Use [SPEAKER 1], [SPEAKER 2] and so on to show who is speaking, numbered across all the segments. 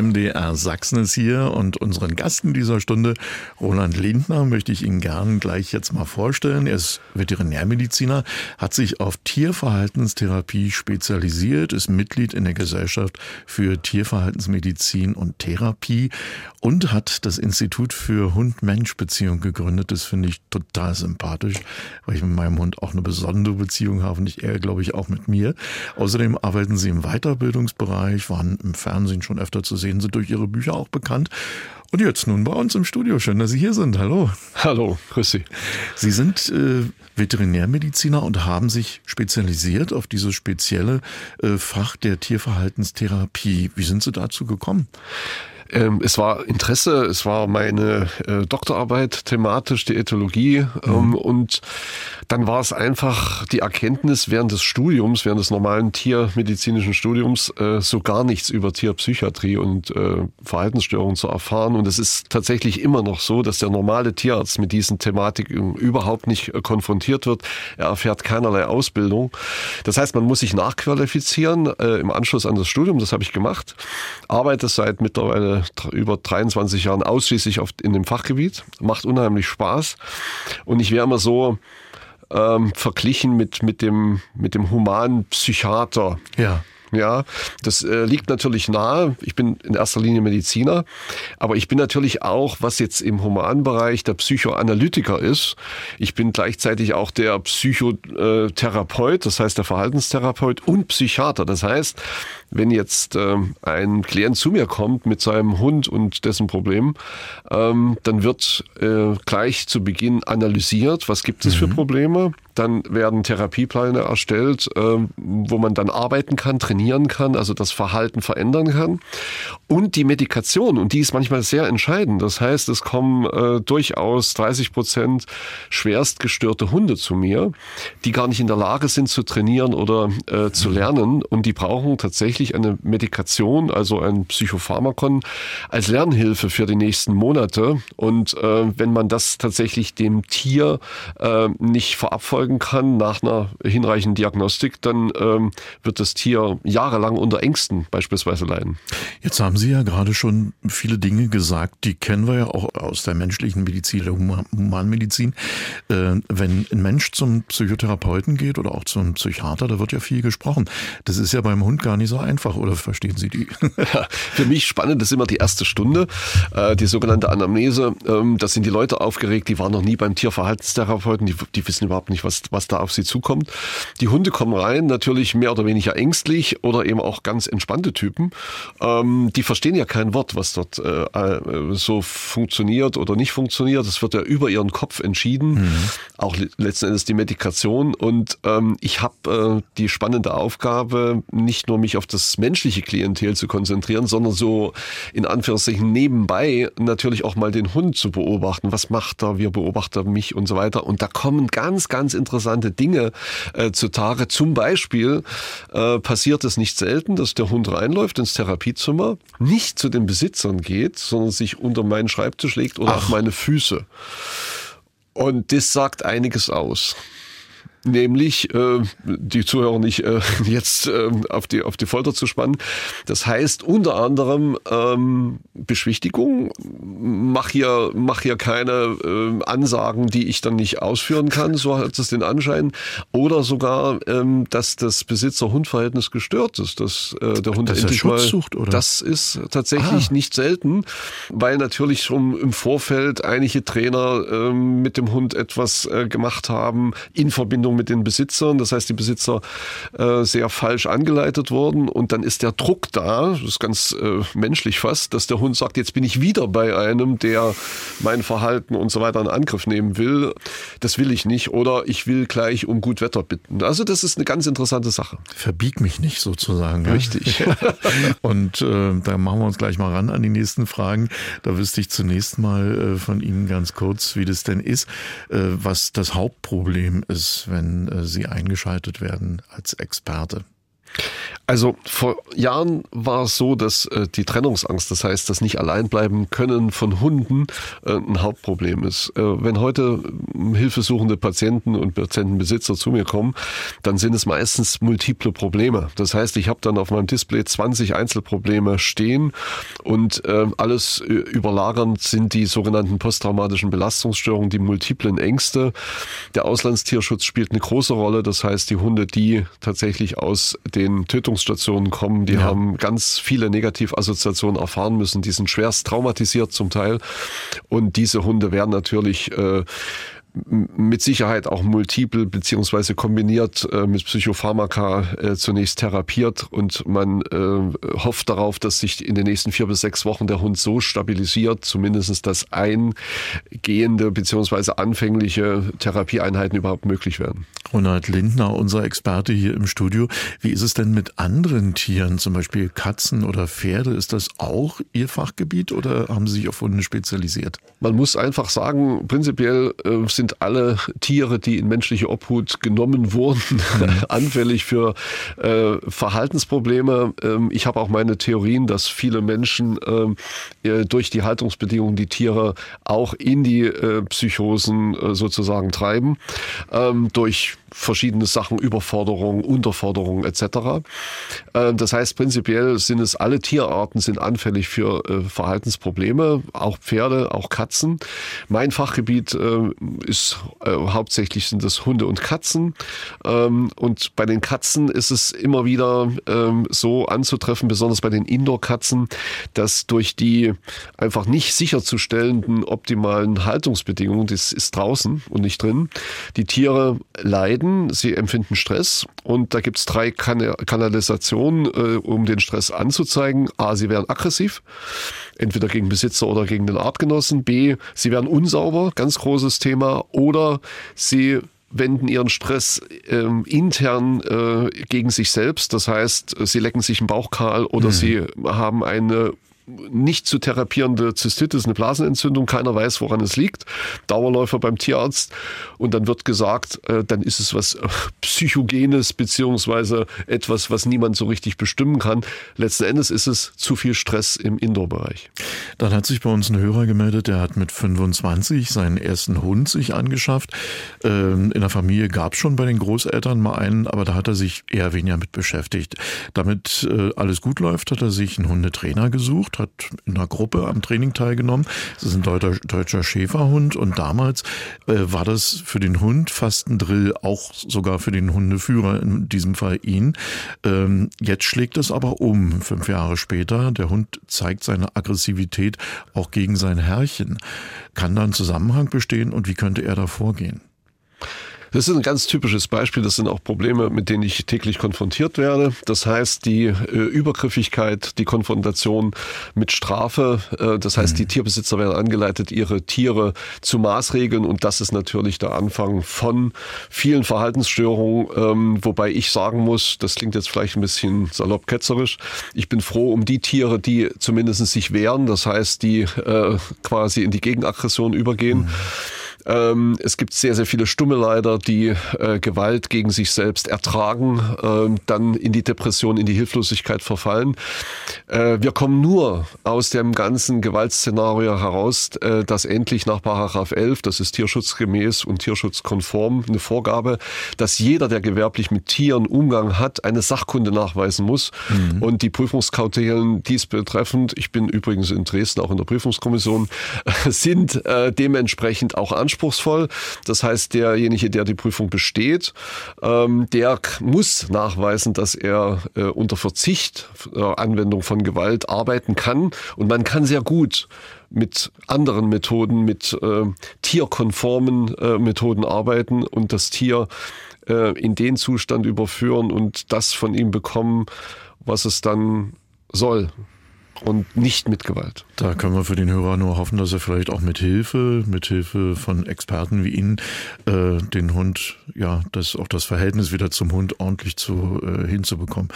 [SPEAKER 1] MDR Sachsen ist hier und unseren Gast in dieser Stunde, Roland Lindner, möchte ich Ihnen gern gleich jetzt mal vorstellen. Er ist Veterinärmediziner, hat sich auf Tierverhaltenstherapie spezialisiert, ist Mitglied in der Gesellschaft für Tierverhaltensmedizin und Therapie und hat das Institut für Hund-Mensch-Beziehung gegründet. Das finde ich total sympathisch, weil ich mit meinem Hund auch eine besondere Beziehung habe und ich er, glaube ich, auch mit mir. Außerdem arbeiten Sie im Weiterbildungsbereich, waren im Fernsehen schon öfter zu sehen, sind durch Ihre Bücher auch bekannt. Und jetzt nun bei uns im Studio. Schön, dass Sie hier sind. Hallo.
[SPEAKER 2] Hallo, grüß Sie.
[SPEAKER 1] Sie sind äh, Veterinärmediziner und haben sich spezialisiert auf dieses spezielle äh, Fach der Tierverhaltenstherapie. Wie sind Sie dazu gekommen?
[SPEAKER 2] Ähm, es war Interesse, es war meine äh, Doktorarbeit thematisch, die Ethologie. Ähm, mhm. Und dann war es einfach die Erkenntnis während des Studiums, während des normalen tiermedizinischen Studiums, äh, so gar nichts über Tierpsychiatrie und äh, Verhaltensstörungen zu erfahren. Und es ist tatsächlich immer noch so, dass der normale Tierarzt mit diesen Thematiken überhaupt nicht äh, konfrontiert wird. Er erfährt keinerlei Ausbildung. Das heißt, man muss sich nachqualifizieren äh, im Anschluss an das Studium. Das habe ich gemacht. Arbeite seit mittlerweile über 23 Jahren ausschließlich auf, in dem Fachgebiet. Macht unheimlich Spaß. Und ich wäre immer so ähm, verglichen mit, mit, dem, mit dem humanen Psychiater.
[SPEAKER 1] Ja.
[SPEAKER 2] Ja, das äh, liegt natürlich nahe. Ich bin in erster Linie Mediziner, aber ich bin natürlich auch, was jetzt im Humanbereich der Psychoanalytiker ist. Ich bin gleichzeitig auch der Psychotherapeut, das heißt der Verhaltenstherapeut und Psychiater. Das heißt, wenn jetzt äh, ein Klient zu mir kommt mit seinem Hund und dessen Problem, ähm, dann wird äh, gleich zu Beginn analysiert, was gibt es mhm. für Probleme. Dann werden Therapiepläne erstellt, äh, wo man dann arbeiten kann, trainieren kann, also das Verhalten verändern kann. Und die Medikation, und die ist manchmal sehr entscheidend. Das heißt, es kommen äh, durchaus 30 Prozent schwerst gestörte Hunde zu mir, die gar nicht in der Lage sind zu trainieren oder äh, zu lernen. Und die brauchen tatsächlich eine Medikation, also ein Psychopharmakon, als Lernhilfe für die nächsten Monate. Und äh, wenn man das tatsächlich dem Tier äh, nicht verabfolgt, folgen kann nach einer hinreichenden Diagnostik, dann ähm, wird das Tier jahrelang unter Ängsten beispielsweise leiden.
[SPEAKER 1] Jetzt haben Sie ja gerade schon viele Dinge gesagt, die kennen wir ja auch aus der menschlichen Medizin, der Humanmedizin. Äh, wenn ein Mensch zum Psychotherapeuten geht oder auch zum Psychiater, da wird ja viel gesprochen. Das ist ja beim Hund gar nicht so einfach, oder verstehen Sie die?
[SPEAKER 2] Ja, für mich spannend ist immer die erste Stunde, äh, die sogenannte Anamnese. Ähm, da sind die Leute aufgeregt, die waren noch nie beim Tierverhaltenstherapeuten, die, die wissen überhaupt nicht, was, was da auf sie zukommt. Die Hunde kommen rein, natürlich mehr oder weniger ängstlich oder eben auch ganz entspannte Typen. Ähm, die verstehen ja kein Wort, was dort äh, äh so funktioniert oder nicht funktioniert. Das wird ja über ihren Kopf entschieden. Mhm. Auch letzten Endes die Medikation. Und ähm, ich habe äh, die spannende Aufgabe, nicht nur mich auf das menschliche Klientel zu konzentrieren, sondern so in Anführungszeichen nebenbei natürlich auch mal den Hund zu beobachten. Was macht er? Wie beobachtet er mich und so weiter. Und da kommen ganz, ganz interessante Dinge äh, zutage. Zum Beispiel äh, passiert es nicht selten, dass der Hund reinläuft ins Therapiezimmer, nicht zu den Besitzern geht, sondern sich unter meinen Schreibtisch legt oder Ach. auf meine Füße. Und das sagt einiges aus nämlich äh, die Zuhörer nicht äh, jetzt äh, auf, die, auf die Folter zu spannen. Das heißt unter anderem ähm, Beschwichtigung, mach hier, mach hier keine äh, Ansagen, die ich dann nicht ausführen kann, so hat es den Anschein. Oder sogar, ähm, dass das Besitzer-Hund-Verhältnis gestört ist, dass äh, der Hund
[SPEAKER 1] dass endlich mal, sucht,
[SPEAKER 2] oder? Das ist tatsächlich ah. nicht selten, weil natürlich schon im Vorfeld einige Trainer äh, mit dem Hund etwas äh, gemacht haben in Verbindung mit den Besitzern. Das heißt, die Besitzer äh, sehr falsch angeleitet wurden und dann ist der Druck da, das ist ganz äh, menschlich fast, dass der Hund sagt, jetzt bin ich wieder bei einem, der mein Verhalten und so weiter in Angriff nehmen will. Das will ich nicht oder ich will gleich um gut Wetter bitten. Also das ist eine ganz interessante Sache.
[SPEAKER 1] Verbieg mich nicht sozusagen.
[SPEAKER 2] Richtig.
[SPEAKER 1] und äh, da machen wir uns gleich mal ran an die nächsten Fragen. Da wüsste ich zunächst mal äh, von Ihnen ganz kurz, wie das denn ist, äh, was das Hauptproblem ist, wenn äh, Sie eingeschaltet werden als Experte?
[SPEAKER 2] Also vor Jahren war es so, dass äh, die Trennungsangst, das heißt, das nicht allein bleiben können von Hunden, äh, ein Hauptproblem ist. Äh, wenn heute ähm, hilfesuchende Patienten und Patientenbesitzer zu mir kommen, dann sind es meistens multiple Probleme. Das heißt, ich habe dann auf meinem Display 20 Einzelprobleme stehen und äh, alles äh, überlagernd sind die sogenannten posttraumatischen Belastungsstörungen, die multiplen Ängste. Der Auslandstierschutz spielt eine große Rolle. Das heißt, die Hunde, die tatsächlich aus den Tötungs Behandlungsstationen kommen, die ja. haben ganz viele Negativassoziationen erfahren müssen, die sind schwerst traumatisiert zum Teil. Und diese Hunde werden natürlich äh, mit Sicherheit auch multiple beziehungsweise kombiniert äh, mit Psychopharmaka äh, zunächst therapiert und man äh, hofft darauf, dass sich in den nächsten vier bis sechs Wochen der Hund so stabilisiert, zumindest dass eingehende beziehungsweise anfängliche Therapieeinheiten überhaupt möglich werden.
[SPEAKER 1] Ronald Lindner, unser Experte hier im Studio. Wie ist es denn mit anderen Tieren, zum Beispiel Katzen oder Pferde? Ist das auch Ihr Fachgebiet oder haben Sie sich auf Hunde spezialisiert?
[SPEAKER 2] Man muss einfach sagen, prinzipiell äh, sind sind alle Tiere, die in menschliche Obhut genommen wurden, mhm. anfällig für äh, Verhaltensprobleme. Ähm, ich habe auch meine Theorien, dass viele Menschen ähm, äh, durch die Haltungsbedingungen die Tiere auch in die äh, Psychosen äh, sozusagen treiben, ähm, durch verschiedene Sachen, Überforderung, Unterforderung etc. Äh, das heißt, prinzipiell sind es alle Tierarten sind anfällig für äh, Verhaltensprobleme, auch Pferde, auch Katzen. Mein Fachgebiet äh, ist hauptsächlich sind das Hunde und Katzen. Ähm, und bei den Katzen ist es immer wieder ähm, so anzutreffen, besonders bei den Indoor-Katzen, dass durch die einfach nicht sicherzustellenden optimalen Haltungsbedingungen, das ist draußen und nicht drin, die Tiere leiden leiden, sie empfinden Stress und da gibt es drei kan Kanalisationen, äh, um den Stress anzuzeigen. A, sie werden aggressiv, entweder gegen Besitzer oder gegen den Artgenossen. B, sie werden unsauber, ganz großes Thema. Oder sie wenden ihren Stress ähm, intern äh, gegen sich selbst. Das heißt, sie lecken sich den Bauch kahl oder mhm. sie haben eine nicht zu therapierende Zystitis, eine Blasenentzündung. Keiner weiß, woran es liegt. Dauerläufer beim Tierarzt. Und dann wird gesagt, äh, dann ist es was äh, Psychogenes beziehungsweise etwas, was niemand so richtig bestimmen kann. Letzten Endes ist es zu viel Stress im Indoor-Bereich.
[SPEAKER 1] Dann hat sich bei uns ein Hörer gemeldet, der hat mit 25 seinen ersten Hund sich angeschafft. Ähm, in der Familie gab es schon bei den Großeltern mal einen, aber da hat er sich eher weniger mit beschäftigt. Damit äh, alles gut läuft, hat er sich einen Hundetrainer gesucht hat in einer Gruppe am Training teilgenommen. Das ist ein deutscher, deutscher Schäferhund und damals äh, war das für den Hund fast ein Drill, auch sogar für den Hundeführer, in diesem Fall ihn. Ähm, jetzt schlägt es aber um, fünf Jahre später. Der Hund zeigt seine Aggressivität auch gegen sein Herrchen. Kann da ein Zusammenhang bestehen und wie könnte er da vorgehen?
[SPEAKER 2] Das ist ein ganz typisches Beispiel. Das sind auch Probleme, mit denen ich täglich konfrontiert werde. Das heißt, die äh, Übergriffigkeit, die Konfrontation mit Strafe. Äh, das heißt, mhm. die Tierbesitzer werden angeleitet, ihre Tiere zu maßregeln. Und das ist natürlich der Anfang von vielen Verhaltensstörungen. Ähm, wobei ich sagen muss, das klingt jetzt vielleicht ein bisschen salopp ketzerisch. Ich bin froh um die Tiere, die zumindest sich wehren. Das heißt, die äh, quasi in die Gegenaggression übergehen. Mhm. Ähm, es gibt sehr, sehr viele Stumme leider, die äh, Gewalt gegen sich selbst ertragen, äh, dann in die Depression, in die Hilflosigkeit verfallen. Äh, wir kommen nur aus dem ganzen Gewaltszenario heraus, äh, dass endlich nach Paragraph 11, das ist tierschutzgemäß und tierschutzkonform, eine Vorgabe, dass jeder, der gewerblich mit Tieren Umgang hat, eine Sachkunde nachweisen muss. Mhm. Und die Prüfungskautelen dies betreffend, ich bin übrigens in Dresden auch in der Prüfungskommission, sind äh, dementsprechend auch anspruchsvoll anspruchsvoll. Das heißt, derjenige, der die Prüfung besteht, ähm, der muss nachweisen, dass er äh, unter Verzicht äh, Anwendung von Gewalt arbeiten kann. Und man kann sehr gut mit anderen Methoden, mit äh, tierkonformen äh, Methoden arbeiten und das Tier in den Zustand überführen und das von ihm bekommen, was es dann soll und nicht mit Gewalt.
[SPEAKER 1] Da können wir für den Hörer nur hoffen, dass er vielleicht auch mit Hilfe, mit Hilfe von Experten wie Ihnen, äh, den Hund, ja, das auch das Verhältnis wieder zum Hund ordentlich zu äh, hinzubekommen.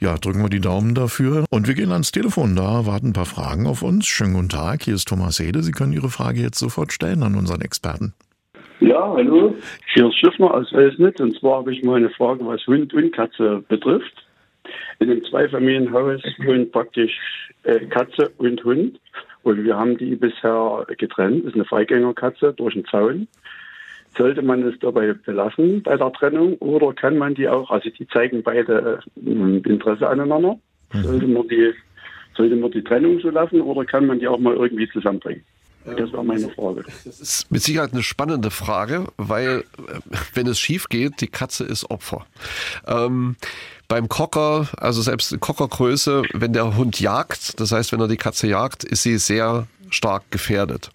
[SPEAKER 1] Ja, drücken wir die Daumen dafür und wir gehen ans Telefon. Da warten ein paar Fragen auf uns. Schönen guten Tag, hier ist Thomas Hede. Sie können Ihre Frage jetzt sofort stellen an unseren Experten.
[SPEAKER 3] Ja, hallo. Hier ist Schiffner aus Welsnitz und zwar habe ich mal eine Frage, was Hund und Katze betrifft. In einem Zweifamilienhaus wohnen praktisch äh, Katze und Hund. Und wir haben die bisher getrennt. Das ist eine Freigängerkatze durch den Zaun. Sollte man es dabei belassen bei der Trennung oder kann man die auch, also die zeigen beide äh, Interesse aneinander. Mhm. Sollte man die sollte man die Trennung so lassen oder kann man die auch mal irgendwie zusammenbringen? Das war meine Frage.
[SPEAKER 2] Das ist mit Sicherheit eine spannende Frage, weil äh, wenn es schief geht, die Katze ist Opfer. Ähm, beim Cocker, also selbst in Cockergröße, wenn der Hund jagt, das heißt, wenn er die Katze jagt, ist sie sehr stark gefährdet.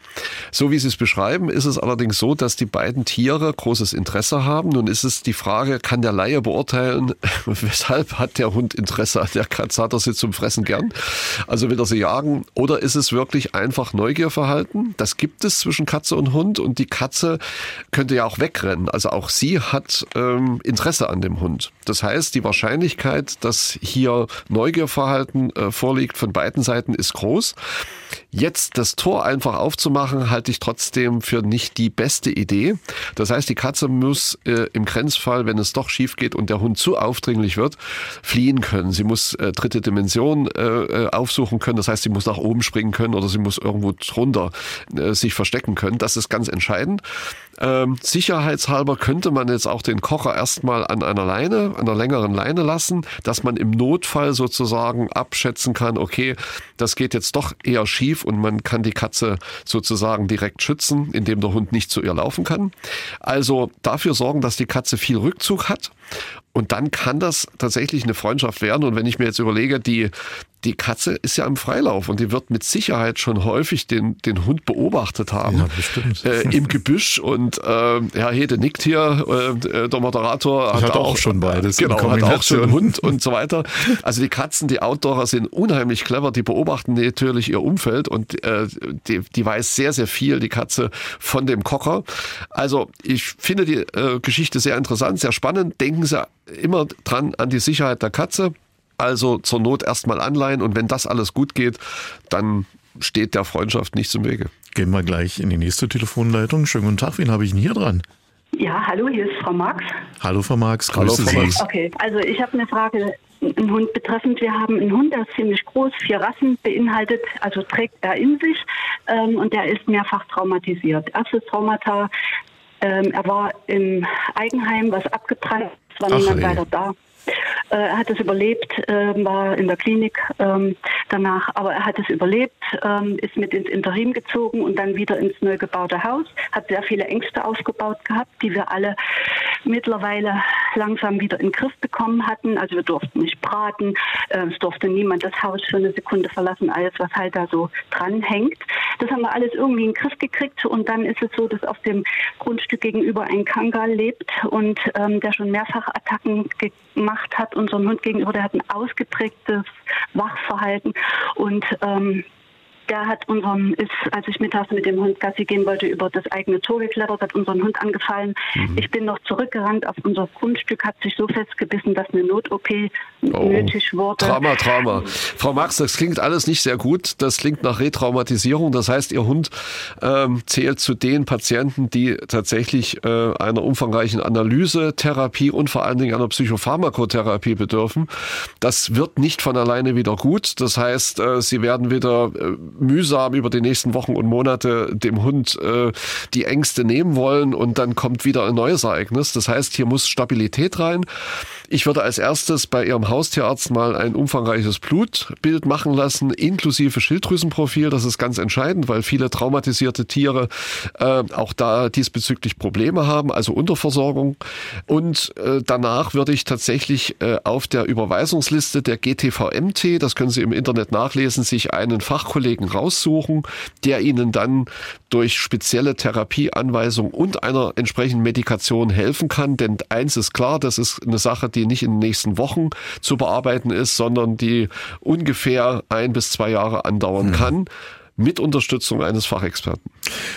[SPEAKER 2] So wie Sie es beschreiben, ist es allerdings so, dass die beiden Tiere großes Interesse haben. Nun ist es die Frage, kann der Laie beurteilen, weshalb hat der Hund Interesse an der Katze? Hat er sie zum Fressen gern? Also will er sie jagen? Oder ist es wirklich einfach Neugierverhalten? Das gibt es zwischen Katze und Hund und die Katze könnte ja auch wegrennen. Also auch sie hat ähm, Interesse an dem Hund. Das heißt, die Wahrscheinlichkeit, dass hier Neugierverhalten äh, vorliegt von beiden Seiten ist groß. Jetzt das Tor einfach aufzumachen, halte ich trotzdem für nicht die beste Idee. Das heißt, die Katze muss äh, im Grenzfall, wenn es doch schief geht und der Hund zu aufdringlich wird, fliehen können. Sie muss äh, dritte Dimension äh, äh aufsuchen können. Das heißt, sie muss nach oben springen können oder sie muss irgendwo drunter äh, sich verstecken können. Das ist ganz entscheidend. Ähm, sicherheitshalber könnte man jetzt auch den Kocher erstmal an einer Leine, an einer längeren Leine lassen, dass man im Notfall sozusagen abschätzen kann, okay, das geht jetzt doch eher schief und man kann die Katze sozusagen direkt schützen, indem der Hund nicht zu ihr laufen kann. Also dafür sorgen, dass die Katze viel Rückzug hat und dann kann das tatsächlich eine Freundschaft werden. Und wenn ich mir jetzt überlege, die, die Katze ist ja im Freilauf und die wird mit Sicherheit schon häufig den, den Hund beobachtet haben. Ja, bestimmt. Äh, Im Gebüsch und äh, Herr Hede nickt hier, äh, der Moderator
[SPEAKER 1] hat, auch, auch, schon beides.
[SPEAKER 2] Genau, hat auch schon einen Hund und so weiter. Also die Katzen, die Outdoorer sind unheimlich clever, die beobachten natürlich ihr Umfeld und äh, die, die weiß sehr, sehr viel, die Katze von dem Kocher. Also ich finde die äh, Geschichte sehr interessant, sehr spannend. Denken Sie immer dran an die Sicherheit der Katze. Also zur Not erstmal anleihen und wenn das alles gut geht, dann steht der Freundschaft nichts im Wege.
[SPEAKER 1] Gehen wir gleich in die nächste Telefonleitung. Schönen guten Tag, wen habe ich denn hier dran?
[SPEAKER 4] Ja, hallo, hier ist Frau Marx.
[SPEAKER 1] Hallo, Frau Marx, grüße
[SPEAKER 4] hallo, Sie. Okay, also ich habe eine Frage, einen Hund betreffend. Wir haben einen Hund, der ist ziemlich groß, vier Rassen beinhaltet, also trägt er in sich ähm, und der ist mehrfach traumatisiert. Erstes Traumata, ähm, er war im Eigenheim, was abgebrannt, es war Ach, niemand ey. weiter da. Äh, er hat es überlebt, äh, war in der Klinik ähm, danach, aber er hat es überlebt, ähm, ist mit ins Interim gezogen und dann wieder ins neu gebaute Haus, hat sehr viele Ängste aufgebaut gehabt, die wir alle mittlerweile langsam wieder in den Griff bekommen hatten. Also wir durften nicht braten, äh, es durfte niemand das Haus für eine Sekunde verlassen, alles, was halt da so dranhängt. Das haben wir alles irgendwie in den Griff gekriegt und dann ist es so, dass auf dem Grundstück gegenüber ein Kangal lebt und ähm, der schon mehrfach Attacken gemacht hat unserem Hund gegenüber. Der hat ein ausgeprägtes Wachverhalten und ähm, der hat unseren, ist, als ich mittags mit dem Hund Gassi gehen wollte, über das eigene Tor geklettert, hat unseren Hund angefallen. Mhm. Ich bin noch zurückgerannt auf unser Grundstück, hat sich so festgebissen, dass eine Not-OP oh. nötig wurde.
[SPEAKER 2] Trauma, Trauma. Frau Max, das klingt alles nicht sehr gut. Das klingt nach Retraumatisierung. Das heißt, Ihr Hund ähm, zählt zu den Patienten, die tatsächlich äh, einer umfangreichen Analyse, Therapie und vor allen Dingen einer Psychopharmakotherapie bedürfen. Das wird nicht von alleine wieder gut. Das heißt, äh, Sie werden wieder äh, mühsam über die nächsten Wochen und Monate dem Hund äh, die Ängste nehmen wollen und dann kommt wieder ein neues Ereignis. Das heißt, hier muss Stabilität rein. Ich würde als erstes bei Ihrem Haustierarzt mal ein umfangreiches Blutbild machen lassen, inklusive Schilddrüsenprofil. Das ist ganz entscheidend, weil viele traumatisierte Tiere äh, auch da diesbezüglich Probleme haben, also Unterversorgung. Und äh, danach würde ich tatsächlich äh, auf der Überweisungsliste der GTVMT, das können Sie im Internet nachlesen, sich einen Fachkollegen raussuchen, der Ihnen dann durch spezielle Therapieanweisungen und einer entsprechenden Medikation helfen kann. Denn eins ist klar, das ist eine Sache, die nicht in den nächsten Wochen zu bearbeiten ist, sondern die ungefähr ein bis zwei Jahre andauern mhm. kann mit Unterstützung eines Fachexperten.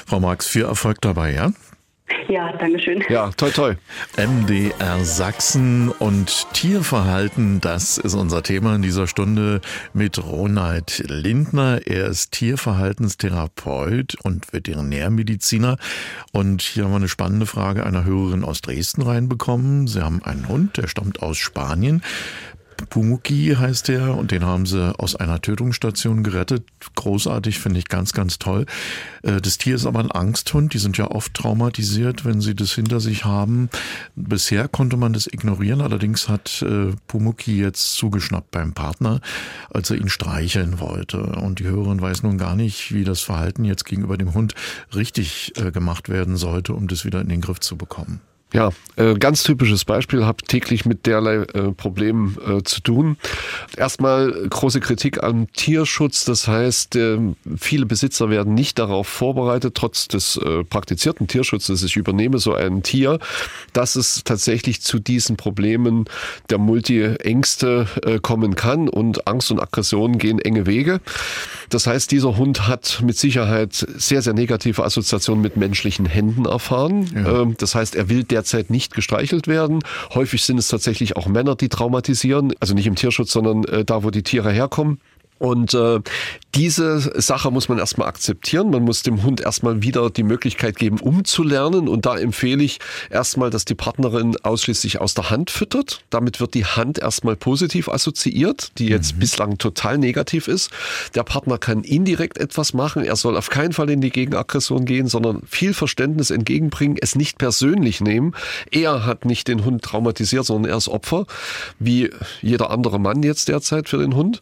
[SPEAKER 1] Frau Marx, viel Erfolg dabei, ja?
[SPEAKER 4] Ja, danke schön.
[SPEAKER 2] Ja, toi toi.
[SPEAKER 1] MDR Sachsen und Tierverhalten, das ist unser Thema in dieser Stunde mit Ronald Lindner. Er ist Tierverhaltenstherapeut und Veterinärmediziner. Und hier haben wir eine spannende Frage einer Hörerin aus Dresden reinbekommen. Sie haben einen Hund, der stammt aus Spanien. Pumuki heißt der und den haben sie aus einer Tötungsstation gerettet. Großartig, finde ich ganz, ganz toll. Äh, das Tier ist aber ein Angsthund. Die sind ja oft traumatisiert, wenn sie das hinter sich haben. Bisher konnte man das ignorieren. Allerdings hat äh, Pumuki jetzt zugeschnappt beim Partner, als er ihn streicheln wollte. Und die Hörerin weiß nun gar nicht, wie das Verhalten jetzt gegenüber dem Hund richtig äh, gemacht werden sollte, um das wieder in den Griff zu bekommen.
[SPEAKER 2] Ja, äh, ganz typisches Beispiel, habe täglich mit derlei äh, Problemen äh, zu tun. Erstmal große Kritik am Tierschutz, das heißt, äh, viele Besitzer werden nicht darauf vorbereitet, trotz des äh, praktizierten Tierschutzes, ich übernehme so ein Tier, dass es tatsächlich zu diesen Problemen der Multi-Ängste äh, kommen kann und Angst und Aggression gehen enge Wege. Das heißt, dieser Hund hat mit Sicherheit sehr, sehr negative Assoziationen mit menschlichen Händen erfahren. Ja. Ähm, das heißt, er will derzeit nicht gestreichelt werden. Häufig sind es tatsächlich auch Männer, die traumatisieren. Also nicht im Tierschutz, sondern äh, da, wo die Tiere herkommen. Und äh, diese Sache muss man erstmal akzeptieren. Man muss dem Hund erstmal wieder die Möglichkeit geben, umzulernen. Und da empfehle ich erstmal, dass die Partnerin ausschließlich aus der Hand füttert. Damit wird die Hand erstmal positiv assoziiert, die jetzt mhm. bislang total negativ ist. Der Partner kann indirekt etwas machen. Er soll auf keinen Fall in die Gegenaggression gehen, sondern viel Verständnis entgegenbringen, es nicht persönlich nehmen. Er hat nicht den Hund traumatisiert, sondern er ist Opfer, wie jeder andere Mann jetzt derzeit für den Hund.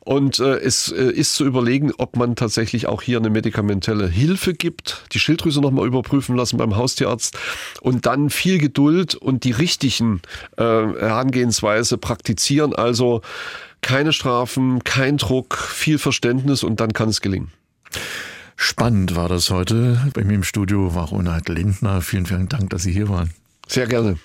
[SPEAKER 2] Und äh, es äh, ist zu überlegen, ob man tatsächlich auch hier eine medikamentelle Hilfe gibt, die Schilddrüse nochmal überprüfen lassen beim Haustierarzt und dann viel Geduld und die richtigen äh, Herangehensweise praktizieren. Also keine Strafen, kein Druck, viel Verständnis und dann kann es gelingen.
[SPEAKER 1] Spannend war das heute. Bei mir im Studio war Ronald Lindner. Vielen, vielen Dank, dass Sie hier waren.
[SPEAKER 2] Sehr gerne.